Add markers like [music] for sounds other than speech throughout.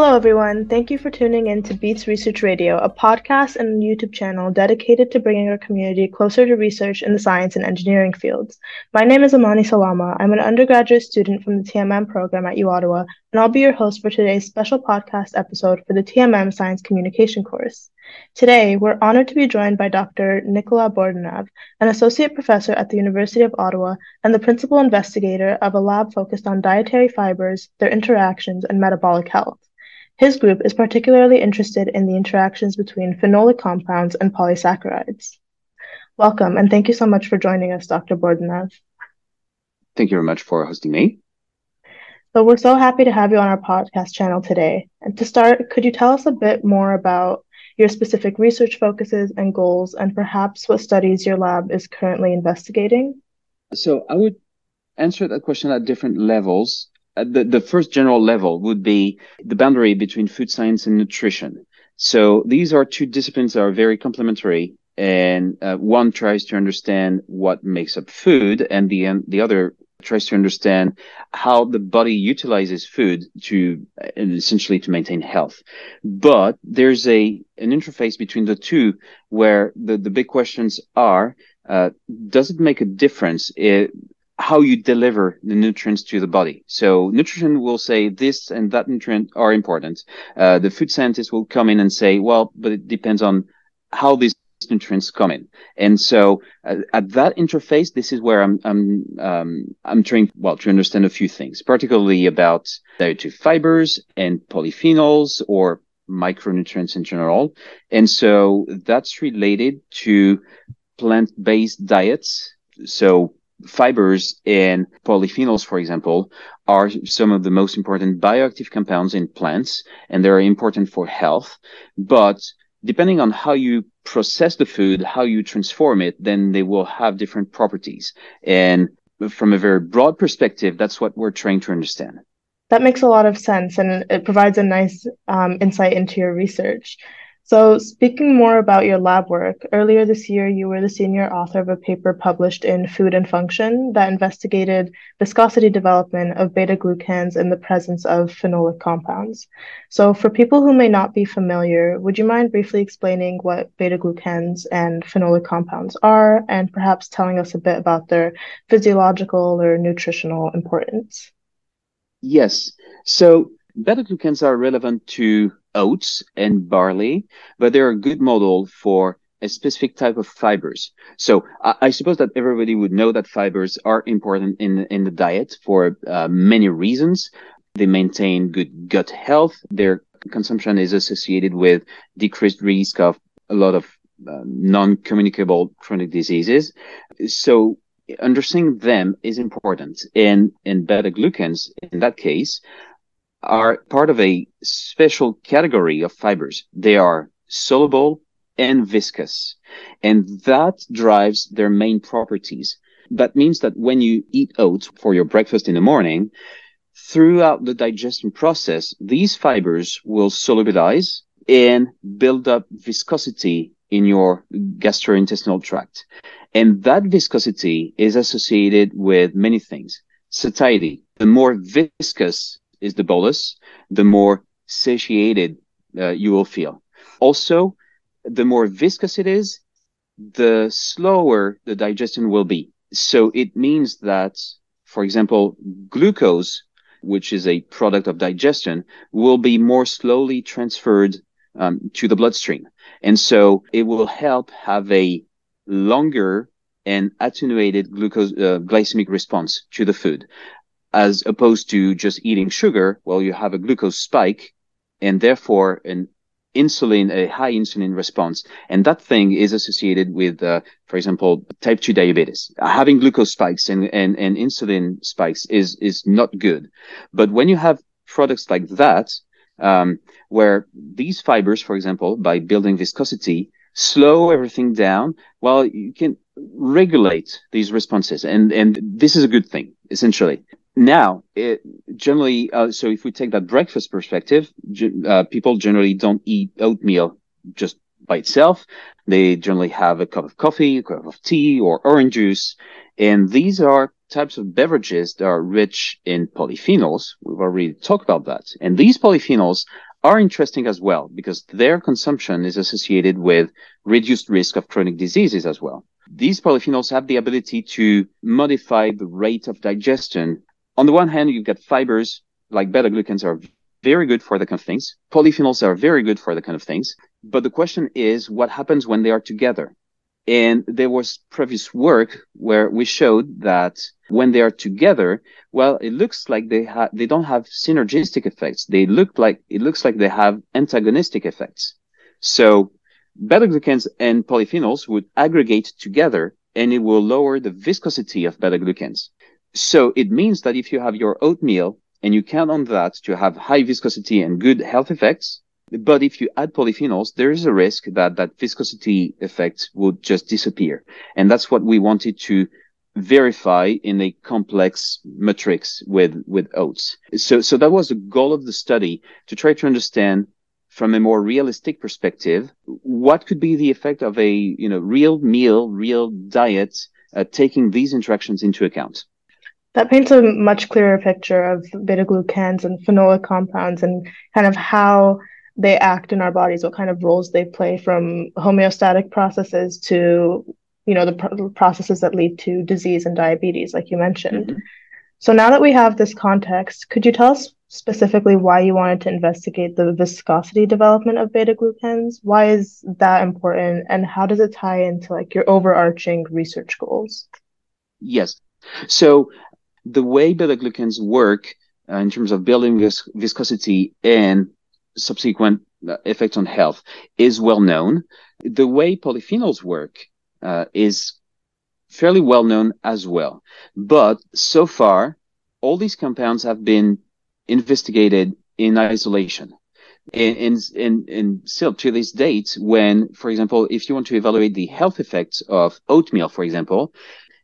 Hello, everyone. Thank you for tuning in to Beats Research Radio, a podcast and YouTube channel dedicated to bringing our community closer to research in the science and engineering fields. My name is Amani Salama. I'm an undergraduate student from the TMM program at U Ottawa, and I'll be your host for today's special podcast episode for the TMM Science Communication course. Today, we're honored to be joined by Dr. Nicolas Bordenave, an associate professor at the University of Ottawa and the principal investigator of a lab focused on dietary fibers, their interactions, and metabolic health. His group is particularly interested in the interactions between phenolic compounds and polysaccharides. Welcome, and thank you so much for joining us, Dr. Bordenave. Thank you very much for hosting me. So we're so happy to have you on our podcast channel today. And to start, could you tell us a bit more about your specific research focuses and goals, and perhaps what studies your lab is currently investigating? So I would answer that question at different levels. Uh, the, the first general level would be the boundary between food science and nutrition. So these are two disciplines that are very complementary and uh, one tries to understand what makes up food and the the other tries to understand how the body utilizes food to uh, essentially to maintain health but there's a an interface between the two where the the big questions are uh, does it make a difference it, how you deliver the nutrients to the body. So nutrition will say this and that nutrient are important. Uh, the food scientist will come in and say, well, but it depends on how these nutrients come in. And so uh, at that interface, this is where I'm, I'm, um, I'm trying, well, to understand a few things, particularly about dietary fibers and polyphenols or micronutrients in general. And so that's related to plant-based diets. So fibers and polyphenols, for example, are some of the most important bioactive compounds in plants, and they're important for health. But depending on how you process the food, how you transform it, then they will have different properties. And from a very broad perspective, that's what we're trying to understand. That makes a lot of sense, and it provides a nice um, insight into your research. So, speaking more about your lab work, earlier this year you were the senior author of a paper published in Food and Function that investigated viscosity development of beta glucans in the presence of phenolic compounds. So, for people who may not be familiar, would you mind briefly explaining what beta glucans and phenolic compounds are, and perhaps telling us a bit about their physiological or nutritional importance? Yes. So, beta glucans are relevant to oats and barley, but they're a good model for a specific type of fibers. So I, I, suppose that everybody would know that fibers are important in in the diet for uh, many reasons. They maintain good gut health. Their consumption is associated with decreased risk of a lot of uh, non-communicable chronic diseases. So understanding them is important. And and beta glucans in that case are part of a special category of fibers. They are soluble and viscous, and that drives their main properties. That means that when you eat oats for your breakfast in the morning, throughout the digestion process, these fibers will solubilize and build up viscosity in your gastrointestinal tract. And that viscosity is associated with many things. Satiety. The more viscous is the bolus, the more satiated uh, you will feel. Also, the more viscous it is, the slower the digestion will be. So it means that, for example, glucose, which is a product of digestion, will be more slowly transferred um, to the bloodstream. And so it will help have a longer and attenuated glucose uh, glycemic response to the food as opposed to just eating sugar, well, you have a glucose spike and therefore an insulin, a high insulin response. And that thing is associated with, uh, for example, type 2 diabetes. Having glucose spikes and, and, and insulin spikes is, is not good. But when you have products like that, um, where these fibers, for example, by building viscosity, slow everything down, well, you can regulate these responses. And, and this is a good thing, essentially. Now, it generally, uh, so if we take that breakfast perspective, uh, people generally don't eat oatmeal just by itself. They generally have a cup of coffee, a cup of tea, or orange juice. And these are types of beverages that are rich in polyphenols. We've already talked about that. And these polyphenols are interesting as well because their consumption is associated with reduced risk of chronic diseases as well. These polyphenols have the ability to modify the rate of digestion. On the one hand, you've got fibers like beta glucans are very good for the kind of things. Polyphenols are very good for the kind of things. But the question is, what happens when they are together? And there was previous work where we showed that when they are together, well, it looks like they have, they don't have synergistic effects. They look like, it looks like they have antagonistic effects. So beta-glucans and polyphenols would aggregate together and it will lower the viscosity of beta-glucans. So it means that if you have your oatmeal and you count on that to have high viscosity and good health effects, but if you add polyphenols, there is a risk that that viscosity effect would just disappear. And that's what we wanted to verify in a complex matrix with, with oats. So, so that was the goal of the study to try to understand from a more realistic perspective, what could be the effect of a, you know, real meal, real diet, uh, taking these interactions into account? That paints a much clearer picture of beta glucans and phenolic compounds and kind of how they act in our bodies, what kind of roles they play from homeostatic processes to, you know, the pr- processes that lead to disease and diabetes, like you mentioned. Mm-hmm. So now that we have this context, could you tell us specifically why you wanted to investigate the viscosity development of beta glucans? Why is that important, and how does it tie into like your overarching research goals? Yes. So the way beta glucans work uh, in terms of building vis- viscosity and subsequent uh, effects on health is well known. The way polyphenols work uh, is fairly well known as well. But so far, all these compounds have been investigated in isolation. And, and, and still to this date, when, for example, if you want to evaluate the health effects of oatmeal, for example,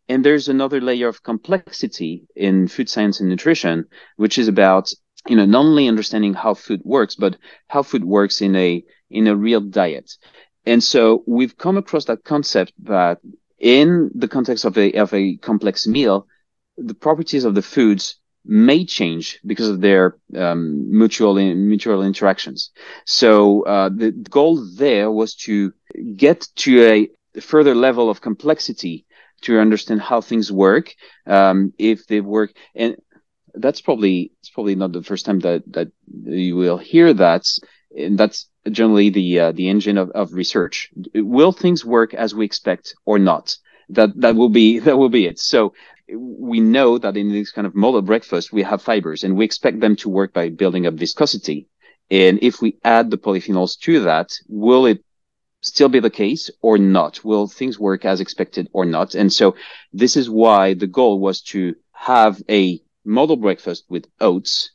and there's another layer of complexity in food science and nutrition, which is about you know, not only understanding how food works, but how food works in a, in a real diet. And so we've come across that concept that in the context of a, of a complex meal, the properties of the foods may change because of their um, mutual mutual interactions. So uh, the goal there was to get to a further level of complexity to understand how things work, um, if they work, and that's probably it's probably not the first time that that you will hear that. And that's generally the uh, the engine of, of research. Will things work as we expect or not? That that will be [laughs] that will be it. So we know that in this kind of model breakfast we have fibers and we expect them to work by building up viscosity. And if we add the polyphenols to that will it still be the case or not will things work as expected or not and so this is why the goal was to have a model breakfast with oats,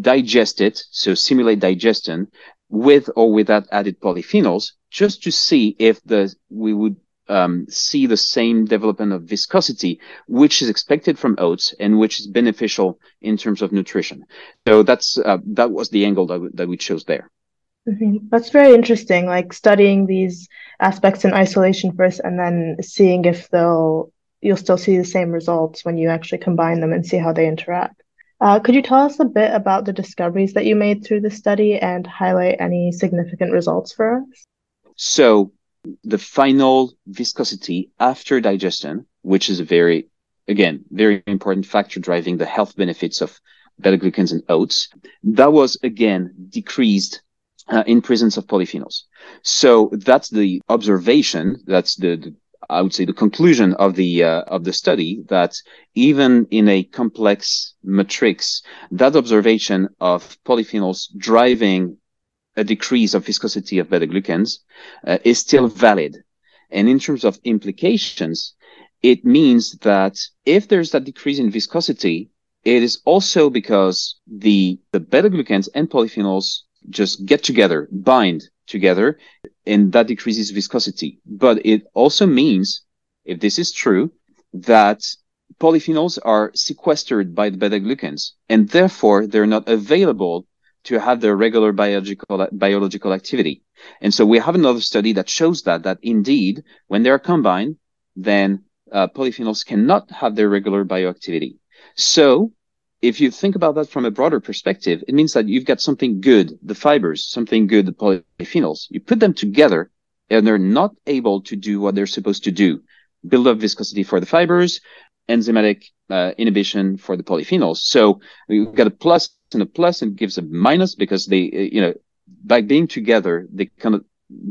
digest it, so simulate digestion with or without added polyphenols, just to see if the we would um, see the same development of viscosity, which is expected from oats and which is beneficial in terms of nutrition. So that's uh, that was the angle that, w- that we chose there. Mm-hmm. That's very interesting. Like studying these aspects in isolation first, and then seeing if they'll you'll still see the same results when you actually combine them and see how they interact. Uh, could you tell us a bit about the discoveries that you made through the study and highlight any significant results for us? So, the final viscosity after digestion, which is a very, again, very important factor driving the health benefits of beta glucans and oats, that was again decreased uh, in presence of polyphenols. So that's the observation. That's the, the I would say the conclusion of the uh, of the study that even in a complex matrix, that observation of polyphenols driving a decrease of viscosity of beta glucans uh, is still valid. And in terms of implications, it means that if there's that decrease in viscosity, it is also because the the beta glucans and polyphenols just get together, bind together, and that decreases viscosity. But it also means, if this is true, that polyphenols are sequestered by the beta glucans, and therefore they're not available to have their regular biological biological activity. And so we have another study that shows that that indeed, when they are combined, then uh, polyphenols cannot have their regular bioactivity. So if you think about that from a broader perspective, it means that you've got something good, the fibers, something good, the polyphenols. You put them together and they're not able to do what they're supposed to do. Build up viscosity for the fibers, enzymatic uh, inhibition for the polyphenols. So you've got a plus and a plus and gives a minus because they, uh, you know, by being together, they kind of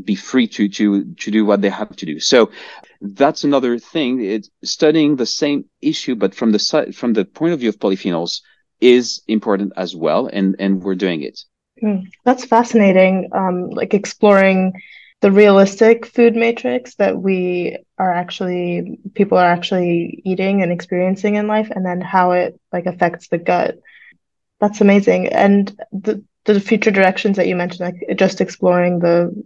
be free to to to do what they have to do. So that's another thing. It's studying the same issue, but from the side from the point of view of polyphenols is important as well, and and we're doing it. Mm, that's fascinating. Um, like exploring the realistic food matrix that we are actually people are actually eating and experiencing in life, and then how it like affects the gut. That's amazing. And the the future directions that you mentioned, like just exploring the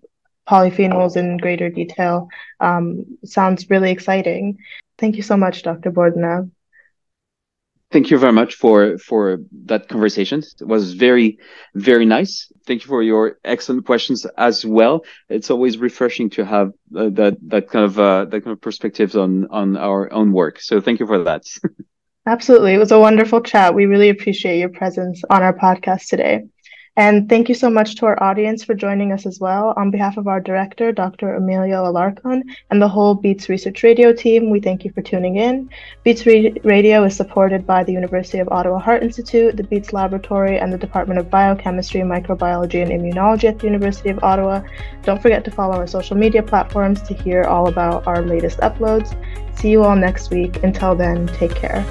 polyphenols in greater detail um, sounds really exciting. Thank you so much, Dr. Bordenave. Thank you very much for for that conversation. It was very very nice. Thank you for your excellent questions as well. It's always refreshing to have uh, that that kind of uh, that kind of perspectives on on our own work. So thank you for that. [laughs] Absolutely, it was a wonderful chat. We really appreciate your presence on our podcast today. And thank you so much to our audience for joining us as well. On behalf of our director, Dr. Emilio Alarcon, and the whole Beats Research Radio team, we thank you for tuning in. Beats Radio is supported by the University of Ottawa Heart Institute, the Beats Laboratory, and the Department of Biochemistry, Microbiology, and Immunology at the University of Ottawa. Don't forget to follow our social media platforms to hear all about our latest uploads. See you all next week. Until then, take care.